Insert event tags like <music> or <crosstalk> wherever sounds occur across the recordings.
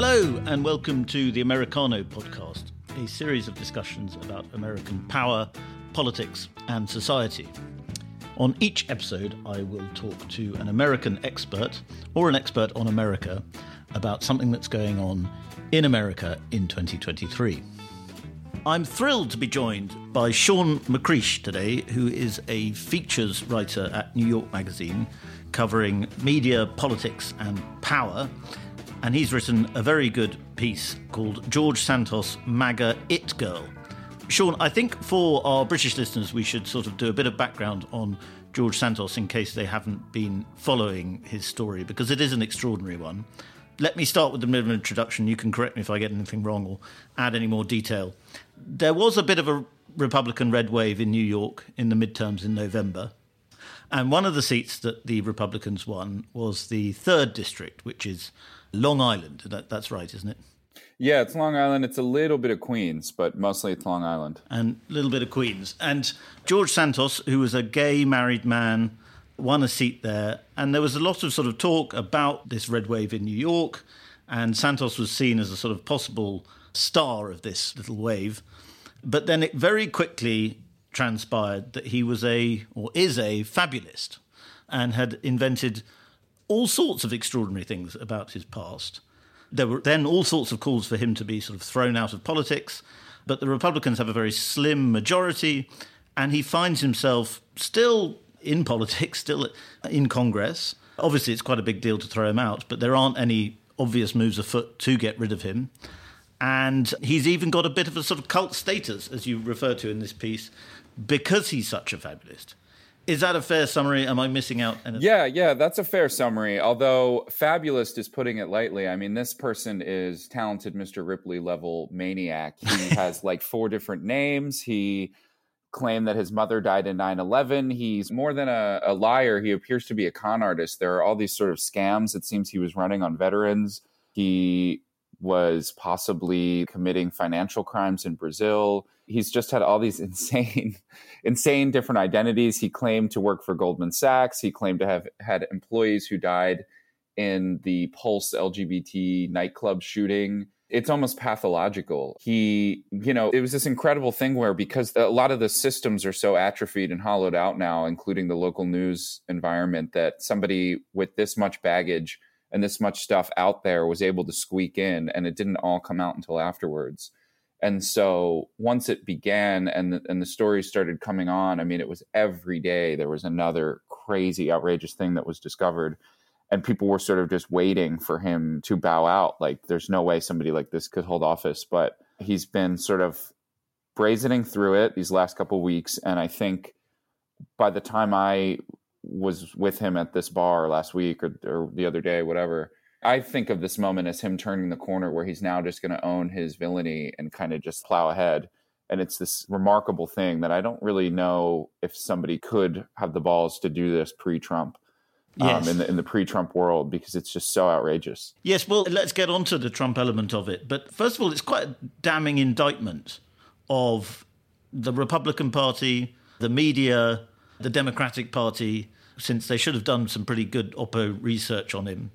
Hello, and welcome to the Americano podcast, a series of discussions about American power, politics, and society. On each episode, I will talk to an American expert or an expert on America about something that's going on in America in 2023. I'm thrilled to be joined by Shawn McCreesh today, who is a features writer at New York Magazine covering media, politics, and power and he's written a very good piece called George Santos MAGA It Girl. Shawn, I think for our British listeners, we should sort of do a bit of background on George Santos in case they haven't been following his story, because it is an extraordinary one. Let me start with of an introduction. You can correct me if I get anything wrong or add any more detail. There was a bit of a Republican red wave in New York in the midterms in November. And one of the seats that the Republicans won was the third district, which is Long Island. That, that's right, isn't it? Yeah, it's Long Island. It's a little bit of Queens, but mostly it's Long Island. And a little bit of Queens. And George Santos, who was a gay married man, won a seat there. And there was a lot of sort of talk about this red wave in New York. And Santos was seen as a sort of possible star of this little wave. But then it very quickly transpired that he was a, or is a, fabulist and had invented all sorts of extraordinary things about his past. There were then all sorts of calls for him to be sort of thrown out of politics, but the Republicans have a very slim majority, and he finds himself still in politics, <laughs> still in Congress. Obviously, it's quite a big deal to throw him out, but there aren't any obvious moves afoot to get rid of him. And he's even got a bit of a sort of cult status, as you refer to in this piece, because he's such a fabulist. Is that a fair summary? Am I missing out? Anything? Yeah, yeah, that's a fair summary. Although fabulous is putting it lightly. I mean, this person is talented, Mr. Ripley level maniac. He <laughs> has like four different names. He claimed that his mother died in 9-11 he's more than a, a, liar he appears to be a con artist there are all these sort of scams it seems he was running on veterans he was possibly committing financial crimes in brazil. He's just had all these <laughs> insane insane different identities. He claimed to work for goldman sachs. He claimed to have had employees who died in the pulse lgbt nightclub shooting. It's almost pathological. He you know it was this incredible thing where because a lot of the systems are so atrophied and hollowed out now including the local news environment that somebody with this much baggage and this much stuff out there was able to squeak in and it didn't all come out until afterwards and so once it began and the, and the stories started coming on, I mean, it was every day there was another crazy, outrageous thing that was discovered. And people were sort of just waiting for him to bow out. Like, there's no way somebody like this could hold office. But he's been sort of brazening through it these last couple weeks. And I think by the time I was with him at this bar last week or, or the other day, whatever, I think of this moment as him turning the corner where he's now just going to own his villainy and kind of just plow ahead. And it's this remarkable thing that I don't really know if somebody could have the balls to do this pre Trump. Um, yes. Um, in the in the pre-Trump world because it's just so outrageous. Yes, well, let's get on to the Trump element of it. But first of all, it's quite a damning indictment of the Republican Party, the media, the Democratic Party, since they should have done some pretty good oppo research on him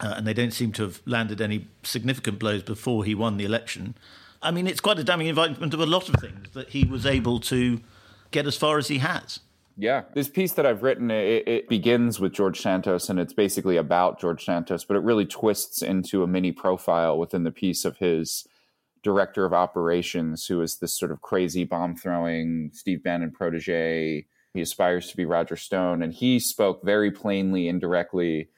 uh, and they don't seem to have landed any significant blows before he won the election. I mean, it's quite a damning indictment of a lot of things that he was able to get as far as he has. Yeah, this piece that I've written it, it, begins with George Santos, and it's basically about George Santos, but it really twists into a mini profile within the piece of his director of operations, who is this sort of crazy bomb throwing Steve Bannon protege. He aspires to be Roger Stone, and he spoke very plainly and directly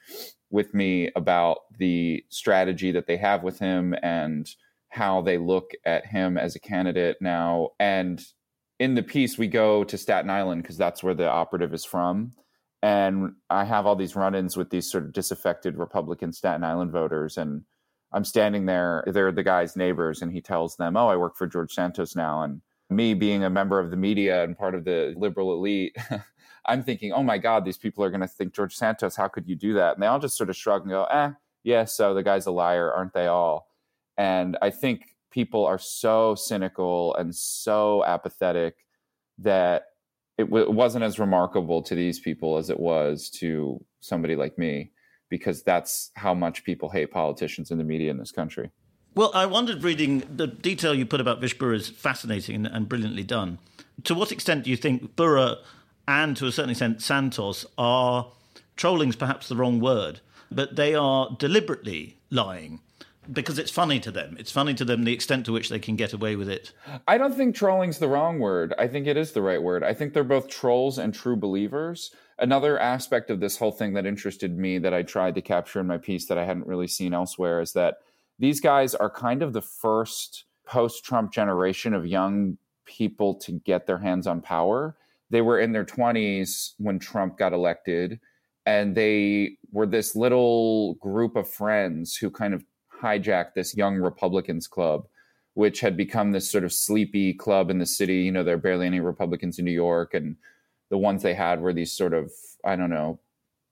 with me about the strategy that they have with him and how they look at him as a candidate now. And in the piece, we go to Staten Island because that's where the operative is from. And I have all these run ins with these sort of disaffected Republican Staten Island voters. And I'm standing there, they're the guy's neighbors, and he tells them, Oh, I work for George Santos now. And me being a member of the media and part of the liberal elite, <laughs> I'm thinking, oh my God, these people are going to think George Santos, how could you do that? And they all just sort of shrug and go, eh, yeah, so the guy's a liar, aren't they all? And I think people are so cynical and so apathetic that it, w- wasn't as remarkable to these people as it was to somebody like me. because that's how much people hate politicians and the media in this country. Well, I wondered reading the detail you put about Vish Burra is fascinating and, brilliantly done. To what extent do you think Burra and to a certain extent Santos are trolling's perhaps the wrong word, but they are deliberately lying because it's funny to them. It's funny to them the extent to which they can get away with it. I don't think trolling's the wrong word. I think it is the right word. I think they're both trolls and true believers. Another aspect of this whole thing that interested me that I tried to capture in my piece that I hadn't really seen elsewhere is that these guys are kind of the first post Trump generation of young people to get their hands on power. They were in their 20s when Trump got elected, and they were this little group of friends who kind of hijacked this young Republicans club, which had become this sort of sleepy club in the city. You know, there are barely any Republicans in New York, and the ones they had were these sort of, I don't know,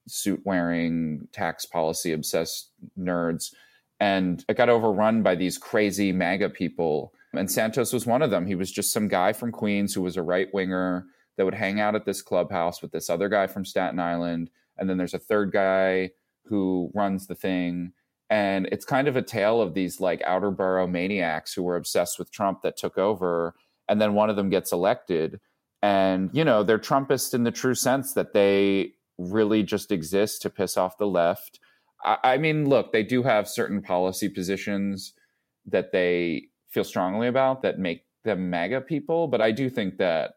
suit wearing, tax policy obsessed nerds. And it got overrun by these crazy MAGA people. And Santos was one of them. He was just some guy from Queens who was a right winger that would hang out at this clubhouse with this other guy from Staten Island. And then there's a third guy who runs the thing and it's kind of a tale of these like outer borough maniacs who were obsessed with Trump that took over, and then one of them gets elected. And, you know, they're Trumpist in the true sense that they really just exist to piss off the left. I, I mean, look, they do have certain policy positions that they feel strongly about that make them MAGA people, but I do think that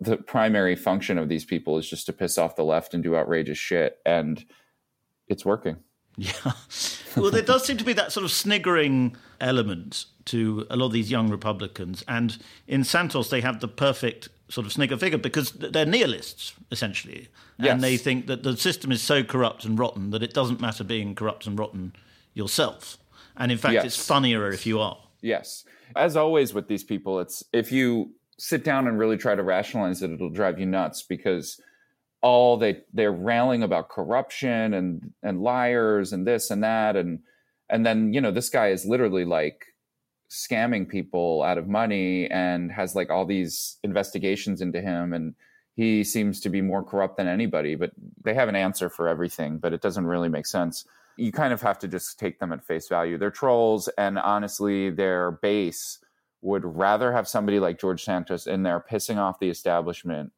the primary function of these people is just to piss off the left and do outrageous shit. And it's working. Yeah. <laughs> Well, there does seem to be that sort of sniggering element to a lot of these young Republicans. And in Santos, they have the perfect sort of snigger figure because they're nihilists, essentially. Yes. And they think that the system is so corrupt and rotten that it doesn't matter being corrupt and rotten yourself. And in fact, yes. it's funnier if you are. Yes. As always with these people, it's if you sit down and really try to rationalize it, it'll drive you nuts because all they they're railing about corruption and and liars and this and that and and then you know this guy is literally like scamming people out of money and has like all these investigations into him and he seems to be more corrupt than anybody but they have an answer for everything but it doesn't really make sense you kind of have to just take them at face value they're trolls and honestly their base would rather have somebody like george santos in there pissing off the establishment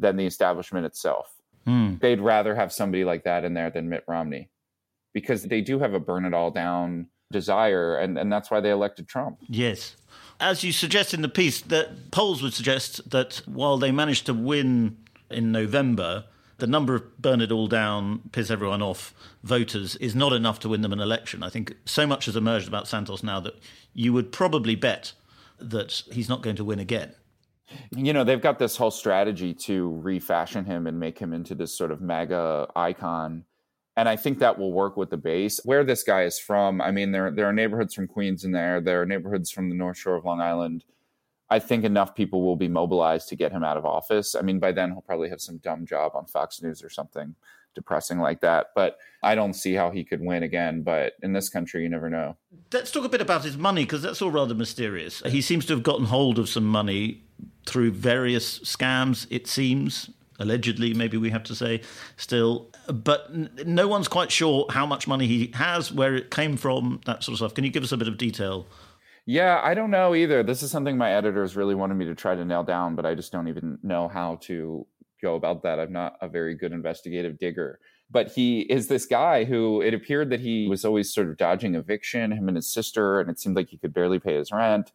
than the establishment itself. Mm. They'd rather have somebody like that in there than Mitt Romney because they do have a burn it all down desire, and, and that's why they elected Trump. Yes. As you suggest in the piece, that polls would suggest that while they managed to win in November, the number of burn it all down, piss everyone off voters is not enough to win them an election. I think so much has emerged about Santos now that you would probably bet that he's not going to win again you know they've got this whole strategy to refashion him and make him into this sort of MAGA icon and I think that will work with the base. Where this guy is from, I mean, there there are neighborhoods from Queens in there. There are neighborhoods from the North Shore of Long Island. I think enough people will be mobilized to get him out of office. I mean, by then he'll probably have some dumb job on Fox News or something depressing like that. But I don't see how he could win again. But in this country, you never know. Let's talk a bit about his money because that's all rather mysterious. He seems to have gotten hold of some money through various scams, it seems. Allegedly, maybe we have to say still. But n- no one's quite sure how much money he has, where it came from, that sort of stuff. Can you give us a bit of detail? Yeah, I don't know either. This is something my editors really wanted me to try to nail down, but I just don't even know how to go about that. I'm not a very good investigative digger. But he is this guy who it appeared that he was always sort of dodging eviction, him and his sister, and it seemed like he could barely pay his rent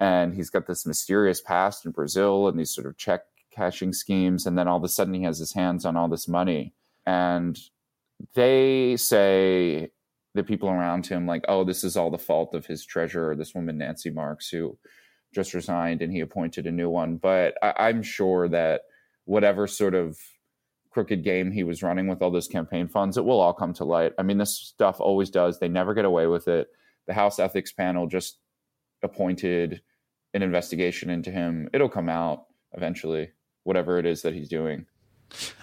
and he's got this mysterious past in Brazil and these sort of check cashing schemes. And then all of a sudden he has his hands on all this money. And they say the people around him, like, oh, this is all the fault of his treasurer, this woman, Nancy Marks, who just resigned and he appointed a new one. But I- I'm sure that whatever sort of crooked game he was running with all those campaign funds, it will all come to light. I mean, this stuff always does. They never get away with it. The House Ethics Panel just appointed an investigation into him. It'll come out eventually, whatever it is that he's doing.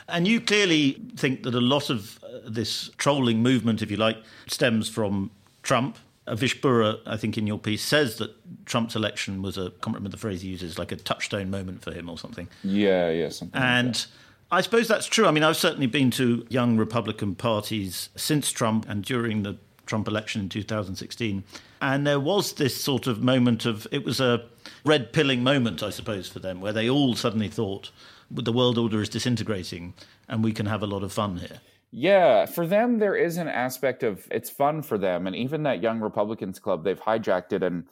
And you clearly think that a lot of uh, this trolling movement, if you like, stems from Trump. Vish Burra, I think, in your piece says that Trump's election was a, I can't remember the phrase he uses, like a touchstone moment for him or something. Yeah, yeah. and like I suppose that's true. I mean, I've certainly been to young Republican parties since Trump and during the Trump election in 2016. And there was this sort of moment of, it was a red pilling moment, I suppose, for them, where they all suddenly thought the world order is disintegrating and we can have a lot of fun here. Yeah, for them, there is an aspect of it's fun for them. And even that Young Republicans Club, they've hijacked it. And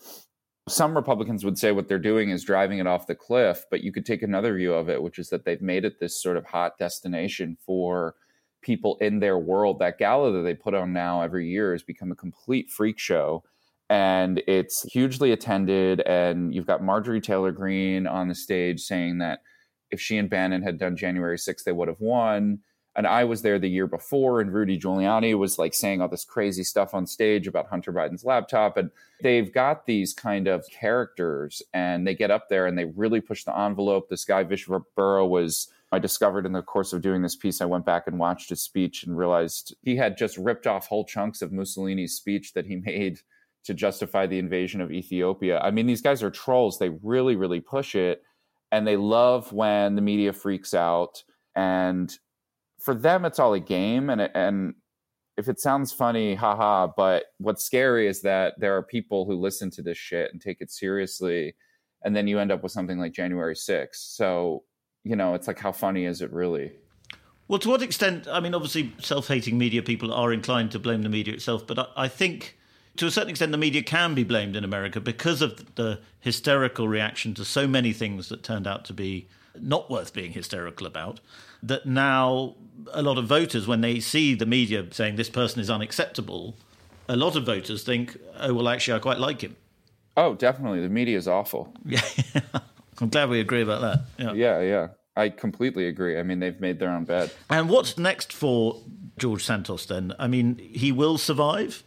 some Republicans would say what they're doing is driving it off the cliff. But you could take another view of it, which is that they've made it this sort of hot destination for people in their world. That gala that they put on now every year has become a complete freak show. And it's hugely attended. And you've got Marjorie Taylor Greene on the stage saying that if she and Bannon had done January 6th, they would have won. And I was there the year before, and Rudy Giuliani was like saying all this crazy stuff on stage about Hunter Biden's laptop. And they've got these kind of characters, and they get up there and they really push the envelope. This guy, Vishwa Burra, was I discovered in the course of doing this piece, I went back and watched his speech and realized he had just ripped off whole chunks of Mussolini's speech that he made to justify the invasion of Ethiopia. I mean, these guys are trolls. They really, really push it. And they love when the media freaks out. And for them, it's all a game. And, and if it sounds funny, haha, but what's scary is that there are people who listen to this shit and take it seriously. And then you end up with something like January 6th. So you know, it's like how funny is it really? Well, to what extent? I mean, obviously, self-hating media people are inclined to blame the media itself, but I, I think to a certain extent, the media can be blamed in America because of the hysterical reaction to so many things that turned out to be not worth being hysterical about. That now a lot of voters, when they see the media saying this person is unacceptable, a lot of voters think, oh, well, actually, I quite like him. Oh, definitely. The media is awful. Yeah. <laughs> I'm glad we agree about that. Yeah. yeah, yeah. I completely agree. I mean, they've made their own bed. And what's next for George Santos then? I mean, he will survive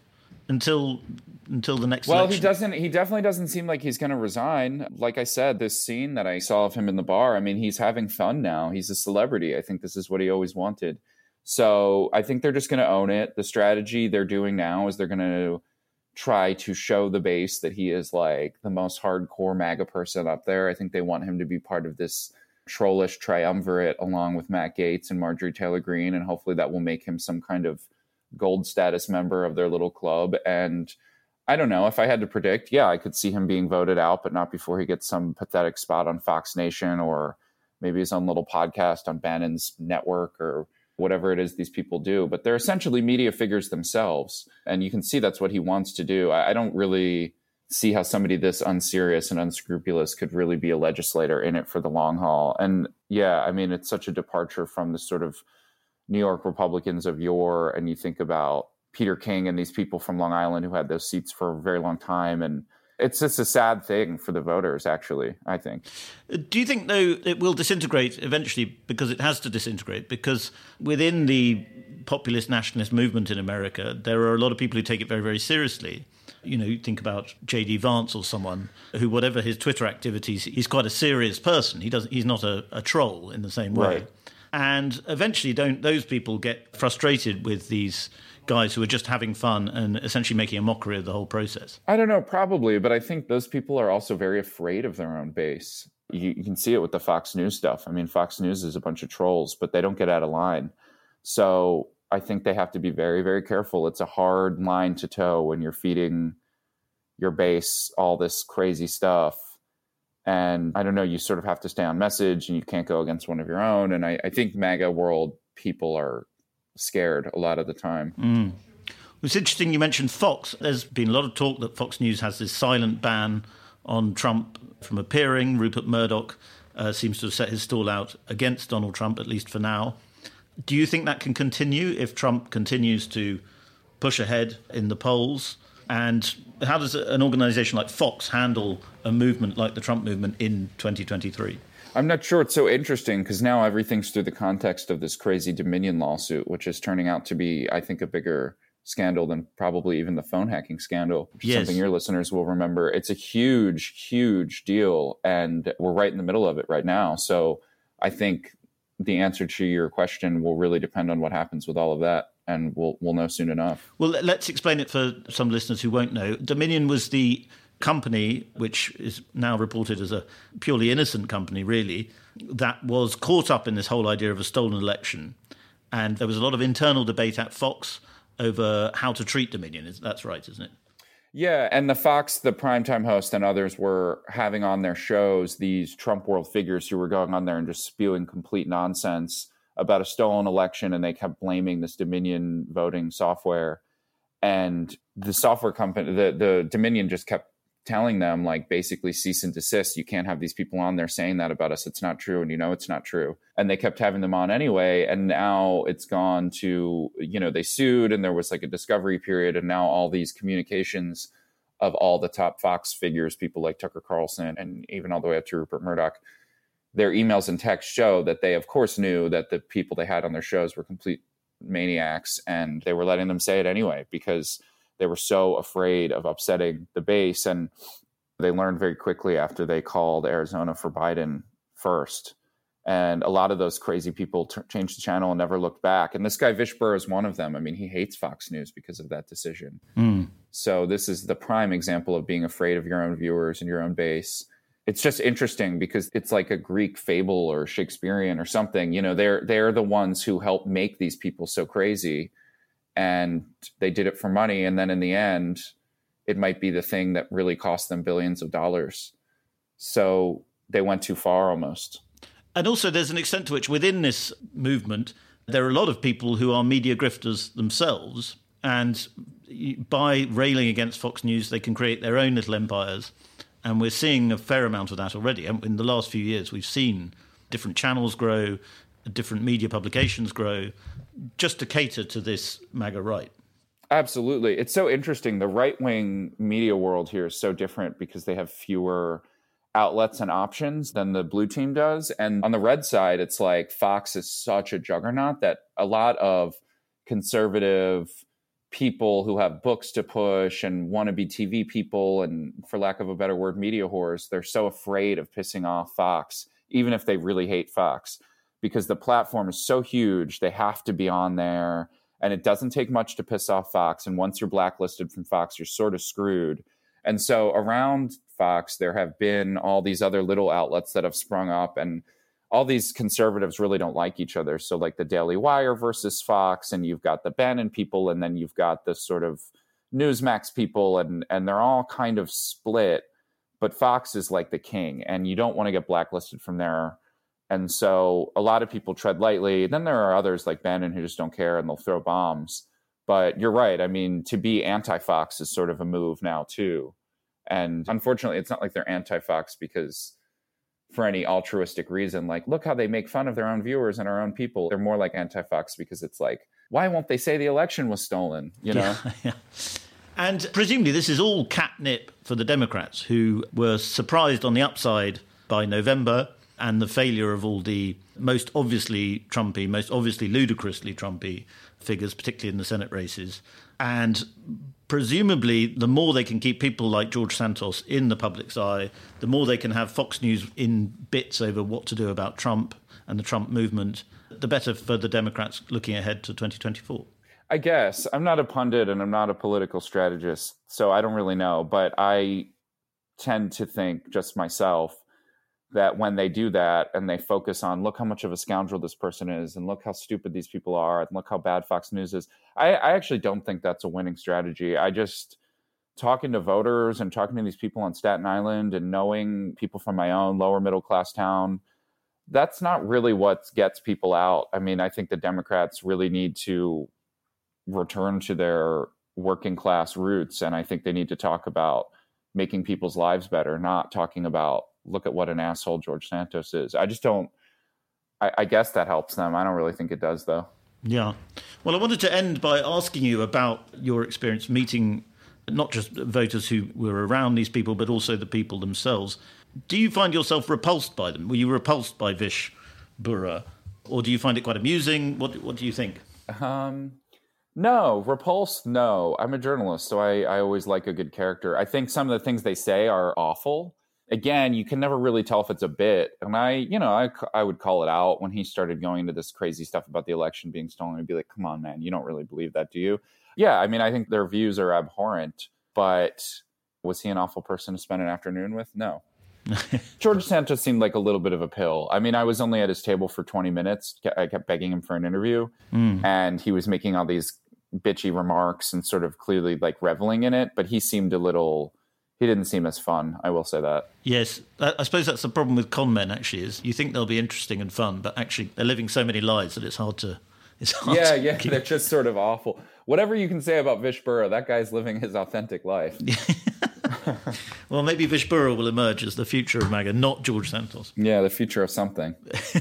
until until the next well election? he doesn't he definitely doesn't seem like he's going to resign. Like i said this scene that i saw of him in the bar i mean he's having fun now. He's a celebrity. I think this is what he always wanted. So i think they're just going to own it. The strategy they're doing now is they're going to try to show the base that he is like the most hardcore MAGA person up there. I think they want him to be part of this trollish triumvirate along with Matt Gaetz and Marjorie Taylor Greene and hopefully that will make him some kind of gold status member of their little club. And I don't know if I had to predict, yeah, I could see him being voted out, but not before he gets some pathetic spot on Fox Nation or maybe his own little podcast on Bannon's network or whatever it is these people do. But they're essentially media figures themselves. And you can see that's what he wants to do. I, I don't really see how somebody this unserious and unscrupulous could really be a legislator in it for the long haul. And yeah, I mean, it's such a departure from the sort of New York Republicans of yore. And you think about Peter King and these people from Long Island who had those seats for a very long time. And it's just a sad thing for the voters, actually, I think. Do you think, though, it will disintegrate eventually because it has to disintegrate? Because within the populist nationalist movement in America, there are a lot of people who take it very, very seriously. You know, you think about J.D. Vance or someone who, whatever his Twitter activities, he's quite a serious person. He doesn't. He's not a, a troll in the same way. Right. And eventually, don't those people get frustrated with these guys who are just having fun and essentially making a mockery of the whole process? I don't know, probably, but I think those people are also very afraid of their own base. You, you, can see it with the Fox News stuff. I mean, Fox News is a bunch of trolls, but they don't get out of line. So I think they have to be very, very careful. It's a hard line to toe when you're feeding your base all this crazy stuff. And I don't know, you sort of have to stay on message and you can't go against one of your own. And I, I think MAGA world people are scared a lot of the time. Mm. It's interesting you mentioned Fox. There's been a lot of talk that Fox News has this silent ban on Trump from appearing. Rupert Murdoch uh, seems to have set his stall out against Donald Trump, at least for now. Do you think that can continue if Trump continues to push ahead in the polls? And how does an organization like Fox handle a movement like the Trump movement in 2023? I'm not sure it's so interesting because now everything's through the context of this crazy Dominion lawsuit, which is turning out to be, I think, a bigger scandal than probably even the phone hacking scandal, which yes. is something your listeners will remember. It's a huge, huge deal, and we're right in the middle of it right now. So I think the answer to your question will really depend on what happens with all of that and we'll we'll know soon enough. Well, let's explain it for some listeners who won't know. Dominion was the company, which is now reported as a purely innocent company, really, that was caught up in this whole idea of a stolen election. And there was a lot of internal debate at Fox over how to treat Dominion. That's right, isn't it? Yeah, and the Fox, the primetime host, and others were having on their shows these Trump world figures who were going on there and just spewing complete nonsense about a stolen election, and they kept blaming this Dominion voting software. And the software company, the the Dominion, just kept telling them like basically cease and desist. You can't have these people on there saying that about us. It's not true and you know it's not true. And they kept having them on anyway and now it's gone to you know they sued and there was like a discovery period and now all these communications of all the top fox figures people like tucker carlson and even all the way up to rupert murdoch their emails and texts show that they of course knew that the people they had on their shows were complete maniacs and they were letting them say it anyway because they were so afraid of upsetting the base. And they learned very quickly after they called Arizona for Biden first. And a lot of those crazy people t- changed the channel and never looked back. And this guy, Vish Burra, is one of them. I mean, he hates Fox News because of that decision. Mm. So, this is the prime example of being afraid of your own viewers and your own base. It's just interesting because it's like a Greek fable or Shakespearean or something. You know, they're they're the ones who help make these people so crazy and they did it for money. And then in the end it might be the thing that really cost them billions of dollars. So they went too far almost. And also there's an extent to which within this movement there are a lot of people who are media grifters themselves. And by railing against fox news they can create their own little empires and we're seeing a fair amount of that already And in the last few years we've seen different channels grow different media publications grow just to cater to this MAGA right. Absolutely. It's so interesting. The right wing media world here is so different because they have fewer outlets and options than the blue team does. And on the red side, it's like Fox is such a juggernaut that a lot of conservative people who have books to push and want to be TV people and, for lack of a better word, media whores, they're so afraid of pissing off Fox, even if they really hate Fox because the platform is so huge, they have to be on there. And it doesn't take much to piss off Fox. And once you're blacklisted from Fox, you're sort of screwed. And so around Fox, there have been all these other little outlets that have sprung up, and all these conservatives really don't like each other. So, like the Daily Wire versus Fox, and you've got the Bannon people, and then you've got the sort of Newsmax people, and and they're all kind of split. But Fox is like the king, and you don't want to get blacklisted from there. And so a lot of people tread lightly. Then there are others like Bannon who just don't care and they'll throw bombs. But you're right. I mean, to be anti Fox is sort of a move now, too. And unfortunately, it's not like they're anti Fox because for any altruistic reason, like, look how they make fun of their own viewers and our own people. They're more like anti Fox because it's like, why won't they say the election was stolen? You know? Yeah, <laughs> yeah. And presumably, this is all catnip for the Democrats who were surprised on the upside by November and the failure of all the most obviously Trumpy, most obviously ludicrously Trumpy figures, particularly in the Senate races. And presumably, the more they can keep people like George Santos in the public's eye, the more they can have Fox News in bits over what to do about Trump and the Trump movement, the better for the Democrats looking ahead to 2024. I guess. I'm not a pundit and I'm not a political strategist, so I don't really know. But I tend to think just myself that when they do that and they focus on look how much of a scoundrel this person is and look how stupid these people are and look how bad fox news is I, I, actually don't think that's a winning strategy. I just talking to voters and talking to these people on staten island and knowing people from my own lower middle class town that's not really what gets people out. I mean i think the democrats really need to return to their working class roots and i think they need to talk about making people's lives better not talking about look at what an asshole George Santos is. I just don't. I, I guess that helps them. I don't really think it does, though. Yeah. Well, I wanted to end by asking you about your experience meeting not just voters who were around these people, but also the people themselves. Do you find yourself repulsed by them? Were you repulsed by Vish Burra, or do you find it quite amusing? What What do you think? Um, no, repulsed. No, I'm a journalist, so I, I always like a good character. I think some of the things they say are awful, again, you can never really tell if it's a bit. And I, you know, I, I would call it out when he started going into this crazy stuff about the election being stolen. I'd be like, come on, man, you don't really believe that, do you? Yeah, I mean, I think their views are abhorrent, but was he an awful person to spend an afternoon with? No. <laughs> George Santos seemed like a little bit of a pill. I mean, I was only at his table for 20 minutes. I kept begging him for an interview, mm. and he was making all these bitchy remarks and sort of clearly like reveling in it. But he seemed a little. He didn't seem as fun. I will say that. Yes, I suppose that's the problem with con men. Actually, is you think they'll be interesting and fun, but actually they're living so many lies that it's hard to. It's <laughs> hard yeah, yeah, keep... they're just sort of awful. Whatever you can say about Vish Burra, that guy's living his authentic life. <laughs> well, maybe Vish Burra will emerge as the future of MAGA, not George Santos. Yeah, the future of something.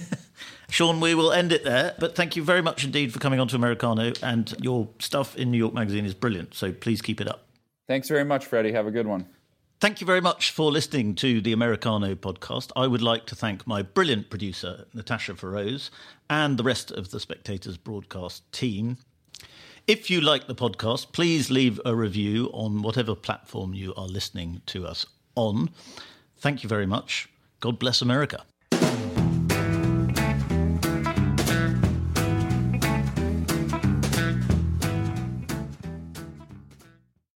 <laughs> Shawn, we will end it there. But thank you very much indeed for coming on to Americano. And your stuff in New York Magazine is brilliant. So please keep it up. Thanks very much, Freddie. Have a good one. Thank you very much for listening to the Americano podcast. I would like to thank my brilliant producer, Natasha Feroz, and the rest of the Spectators broadcast team. If you like the podcast, please leave a review on whatever platform you are listening to us on. Thank you very much. God bless America.